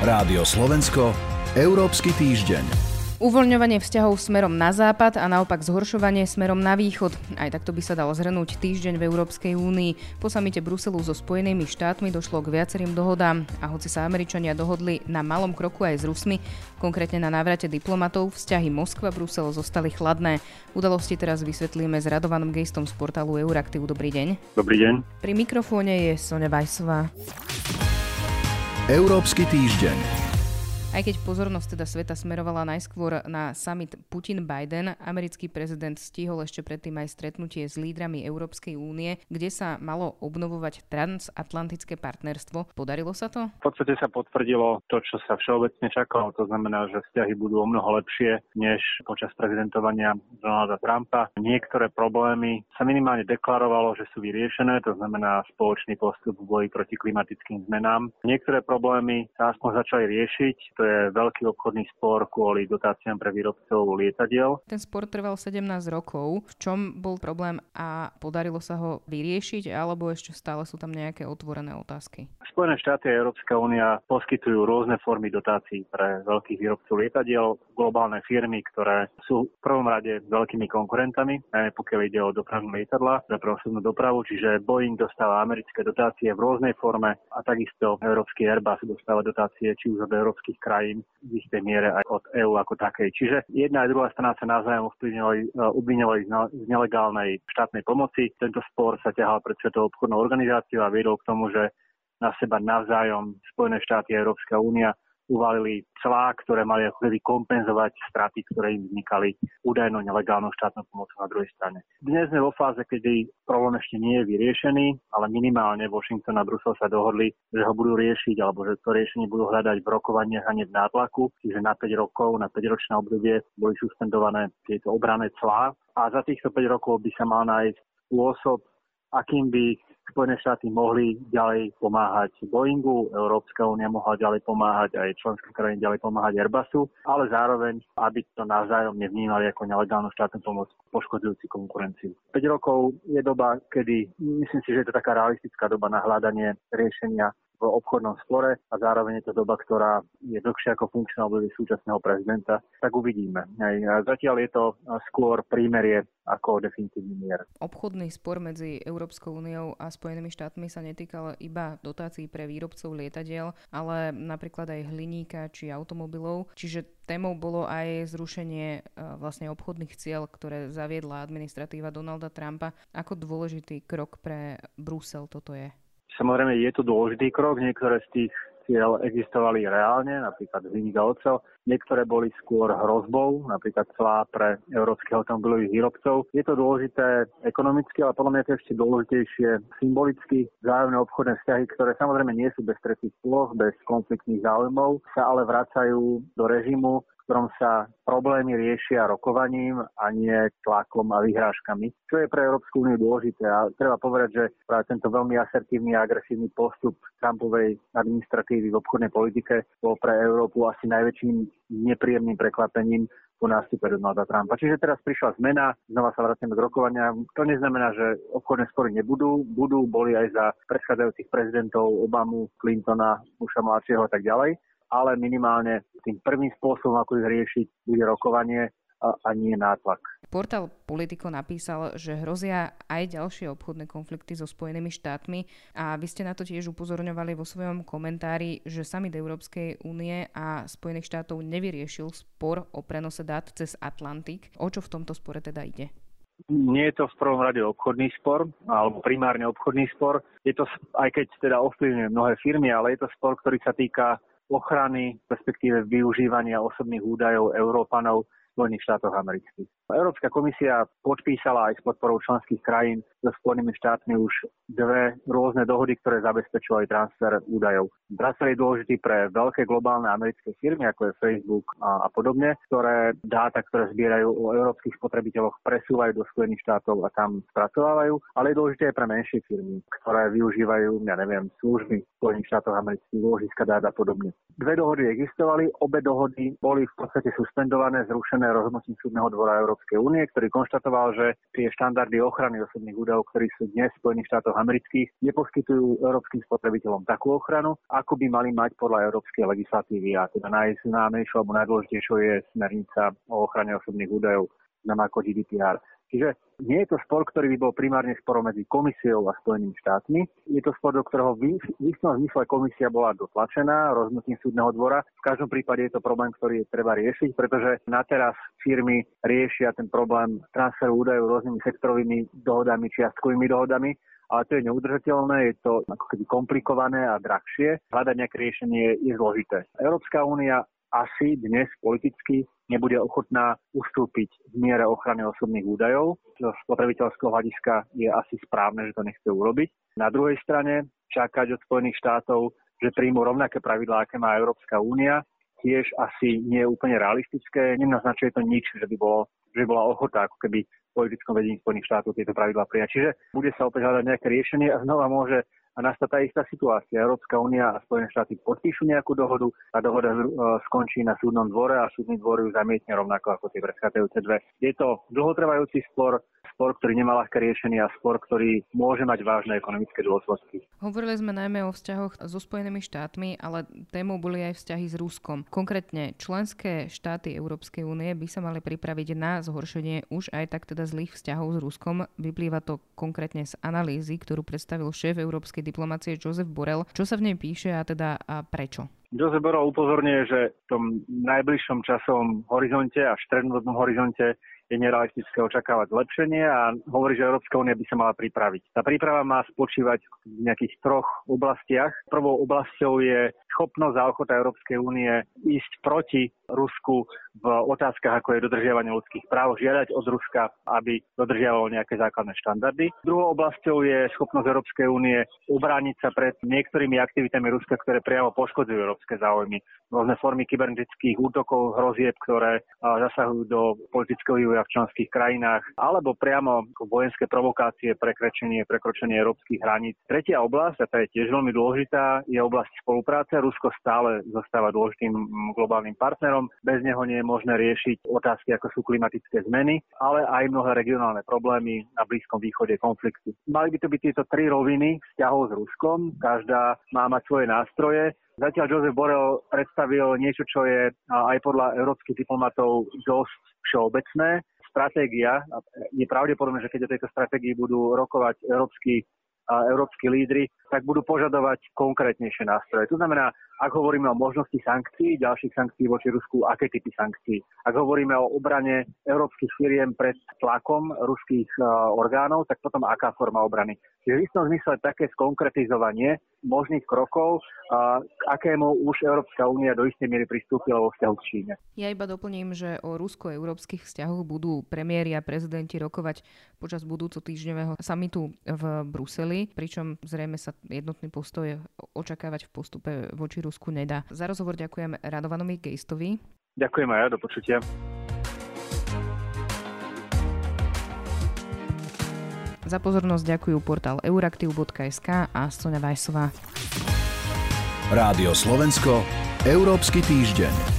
Rádio Slovensko, Európsky týždeň. Uvoľňovanie vzťahov smerom na západ a naopak zhoršovanie smerom na východ. Aj takto by sa dalo zhrnúť týždeň v Európskej únii. Po samite Bruselu so Spojenými štátmi došlo k viacerým dohodám a hoci sa Američania dohodli na malom kroku aj s Rusmi, konkrétne na návrate diplomatov, vzťahy Moskva-Brusel zostali chladné. Udalosti teraz vysvetlíme s Radovanom Gejstom z portálu Euraktiv. Dobrý deň. Dobrý deň. Pri mikrofóne je Sonja Vajsová. Európsky týždeň. Aj keď pozornosť teda sveta smerovala najskôr na summit Putin-Biden, americký prezident stihol ešte predtým aj stretnutie s lídrami Európskej únie, kde sa malo obnovovať transatlantické partnerstvo. Podarilo sa to? V podstate sa potvrdilo to, čo sa všeobecne čakalo. To znamená, že vzťahy budú o mnoho lepšie než počas prezidentovania Donalda Trumpa. Niektoré problémy sa minimálne deklarovalo, že sú vyriešené, to znamená spoločný postup v boji proti klimatickým zmenám. Niektoré problémy sa aspoň začali riešiť to je veľký obchodný spor kvôli dotáciám pre výrobcov lietadiel. Ten spor trval 17 rokov. V čom bol problém a podarilo sa ho vyriešiť, alebo ešte stále sú tam nejaké otvorené otázky? Spojené štáty a Európska únia poskytujú rôzne formy dotácií pre veľkých výrobcov lietadiel, globálne firmy, ktoré sú v prvom rade veľkými konkurentami, najmä pokiaľ ide o dopravné lietadla, pre osobnú dopravu, čiže Boeing dostáva americké dotácie v rôznej forme a takisto európsky Airbus dostáva dotácie či už od európskych krajín v istej miere aj od EÚ ako takej. Čiže jedna aj druhá strana sa navzájom obviňovali e, z nelegálnej štátnej pomoci. Tento spor sa ťahal pred Svetovou obchodnou organizáciou a viedol k tomu, že na seba navzájom Spojené štáty a Európska únia uvalili clá, ktoré mali ako keby kompenzovať straty, ktoré im vznikali údajnou nelegálnou štátnou pomocou na druhej strane. Dnes sme vo fáze, kedy problém ešte nie je vyriešený, ale minimálne Washington a Brusel sa dohodli, že ho budú riešiť alebo že to riešenie budú hľadať v rokovaniach a v nátlaku, čiže na 5 rokov, na 5-ročné obdobie boli suspendované tieto obrané clá a za týchto 5 rokov by sa mal nájsť spôsob, akým by Spojené štáty mohli ďalej pomáhať Boeingu, Európska únia mohla ďalej pomáhať, aj členské krajiny ďalej pomáhať Airbusu, ale zároveň, aby to navzájom nevnímali ako nelegálnu štátnu pomoc poškodzujúci konkurenciu. 5 rokov je doba, kedy myslím si, že je to taká realistická doba na hľadanie riešenia v obchodnom spore a zároveň je to doba, ktorá je dlhšia ako funkčná obdobie súčasného prezidenta, tak uvidíme. Aj zatiaľ je to skôr prímerie ako definitívny mier. Obchodný spor medzi Európskou úniou a Spojenými štátmi sa netýkal iba dotácií pre výrobcov lietadiel, ale napríklad aj hliníka či automobilov. Čiže témou bolo aj zrušenie e, vlastne obchodných cieľ, ktoré zaviedla administratíva Donalda Trumpa. Ako dôležitý krok pre Brusel toto je? Samozrejme je to dôležitý krok, niektoré z tých cieľ existovali reálne, napríklad hliník a ocel. Niektoré boli skôr hrozbou, napríklad clá pre európskych automobilových výrobcov. Je to dôležité ekonomicky, ale podľa mňa to ešte dôležitejšie symbolicky. Vzájomné obchodné vzťahy, ktoré samozrejme nie sú bez tretích ploch, bez konfliktných záujmov, sa ale vracajú do režimu, ktorom sa problémy riešia rokovaním a nie tlakom a vyhrážkami, čo je pre Európsku úniu dôležité. A treba povedať, že práve tento veľmi asertívny a agresívny postup Trumpovej administratívy v obchodnej politike bol pre Európu asi najväčším nepríjemným prekvapením po nástupe Donalda Trumpa. Čiže teraz prišla zmena, znova sa vracíme k rokovania. To neznamená, že obchodné spory nebudú. Budú, boli aj za predchádzajúcich prezidentov Obamu, Clintona, Busha mladšieho a tak ďalej ale minimálne tým prvým spôsobom, ako ich riešiť, bude rokovanie a, a nie nátlak. Portál Politico napísal, že hrozia aj ďalšie obchodné konflikty so Spojenými štátmi a vy ste na to tiež upozorňovali vo svojom komentári, že summit Európskej únie a Spojených štátov nevyriešil spor o prenose dát cez Atlantik. O čo v tomto spore teda ide? Nie je to v prvom rade obchodný spor, alebo primárne obchodný spor. Je to, aj keď teda ovplyvňuje mnohé firmy, ale je to spor, ktorý sa týka ochrany, respektíve využívania osobných údajov Európanov Spojených štátoch amerických. Európska komisia podpísala aj s podporou členských krajín so Spojenými štátmi už dve rôzne dohody, ktoré zabezpečujú aj transfer údajov. Transfer je dôležitý pre veľké globálne americké firmy, ako je Facebook a, a podobne, ktoré dáta, ktoré zbierajú o európskych spotrebiteľoch, presúvajú do Spojených štátov a tam spracovávajú, ale je dôležité aj pre menšie firmy, ktoré využívajú, ja neviem, služby Spojených štátov amerických, ložiska dát a podobne. Dve dohody existovali, obe dohody boli v podstate suspendované, zrušené rozhodnutím súdneho dvora Európskej únie, ktorý konštatoval, že tie štandardy ochrany osobných údajov, ktorí sú dnes v Spojených štátoch amerických, neposkytujú európskym spotrebiteľom takú ochranu, ako by mali mať podľa európskej legislatívy. A teda najznámejšou alebo najdôležitejšou je smernica o ochrane osobných údajov, znamená ako GDPR. Čiže nie je to spor, ktorý by bol primárne sporom medzi komisiou a Spojenými štátmi. Je to spor, do ktorého v istom zmysle komisia bola dotlačená rozhodnutím súdneho dvora. V každom prípade je to problém, ktorý je treba riešiť, pretože na teraz firmy riešia ten problém transferu údajov rôznymi sektorovými dohodami, čiastkovými dohodami ale to je neudržateľné, je to ako keby komplikované a drahšie. Hľadať nejaké riešenie je zložité. Európska únia asi dnes politicky nebude ochotná ustúpiť v miere ochrany osobných údajov. Z spotrebiteľského hľadiska je asi správne, že to nechce urobiť. Na druhej strane čakať od Spojených štátov, že príjmu rovnaké pravidlá, aké má Európska únia, tiež asi nie je úplne realistické. Nenaznačuje to nič, že by, bolo, že by bola ochota ako keby v politickom vedení Spojených štátov tieto pravidlá prijať. Čiže bude sa opäť hľadať nejaké riešenie a znova môže a nastá tá istá situácia. Európska únia a Spojené štáty podpíšu nejakú dohodu, a dohoda e, skončí na súdnom dvore a súdny dvor ju zamietne rovnako ako tie predchádzajúce dve. Je to dlhotrvajúci spor, spor, ktorý nemá ľahké riešenie a spor, ktorý môže mať vážne ekonomické dôsledky. Hovorili sme najmä o vzťahoch so Spojenými štátmi, ale témou boli aj vzťahy s Ruskom. Konkrétne členské štáty Európskej únie by sa mali pripraviť na zhoršenie už aj tak teda zlých vzťahov s Ruskom. Vyplýva to konkrétne z analýzy, ktorú predstavil šéf Európskej európskej diplomácie Josef Borel. Čo sa v nej píše a teda a prečo? Josef Borel upozorňuje, že v tom najbližšom časovom horizonte a strednodobnom horizonte je nerealistické očakávať zlepšenie a hovorí, že Európska únia by sa mala pripraviť. Tá príprava má spočívať v nejakých troch oblastiach. Prvou oblasťou je schopnosť a ochota Európskej únie ísť proti Rusku v otázkach, ako je dodržiavanie ľudských práv, žiadať od Ruska, aby dodržiavalo nejaké základné štandardy. Druhou oblasťou je schopnosť Európskej únie ubrániť sa pred niektorými aktivitami Ruska, ktoré priamo poškodzujú európske záujmy. Rôzne formy kybernetických útokov, hrozieb, ktoré zasahujú do politického vývoja v členských krajinách, alebo priamo vojenské provokácie, prekračenie, prekročenie európskych hraníc. Tretia oblasť, a tá je tiež veľmi dôležitá, je oblasť spolupráce. Rusko stále zostáva dôležitým globálnym partnerom. Bez neho nie je možné riešiť otázky, ako sú klimatické zmeny, ale aj mnohé regionálne problémy na Blízkom východe konfliktu. Mali by to byť tieto tri roviny vzťahov s Ruskom. Každá má mať svoje nástroje. Zatiaľ Joseph Borrell predstavil niečo, čo je aj podľa európskych diplomatov dosť všeobecné. Stratégia, je pravdepodobné, že keď o tejto stratégii budú rokovať európsky a európsky lídry, tak budú požadovať konkrétnejšie nástroje. To znamená, ak hovoríme o možnosti sankcií, ďalších sankcií voči Rusku, aké typy sankcií? Ak hovoríme o obrane európskych firiem pred tlakom ruských uh, orgánov, tak potom aká forma obrany? Čiže v istom zmysle také skonkretizovanie možných krokov, k akému už Európska únia do istej miery pristúpila vo vzťahu k Číne. Ja iba doplním, že o rusko-európskych vzťahoch budú premiéri a prezidenti rokovať počas budúco týždňového samitu v Bruseli, pričom zrejme sa jednotný postoj očakávať v postupe voči Rusku nedá. Za rozhovor ďakujem Radovanovi Gejstovi. Ďakujem aj ja, do počutia. Za pozornosť ďakujú portál euraktiv.sk a Sonja Vajsová. Rádio Slovensko, Európsky týždeň.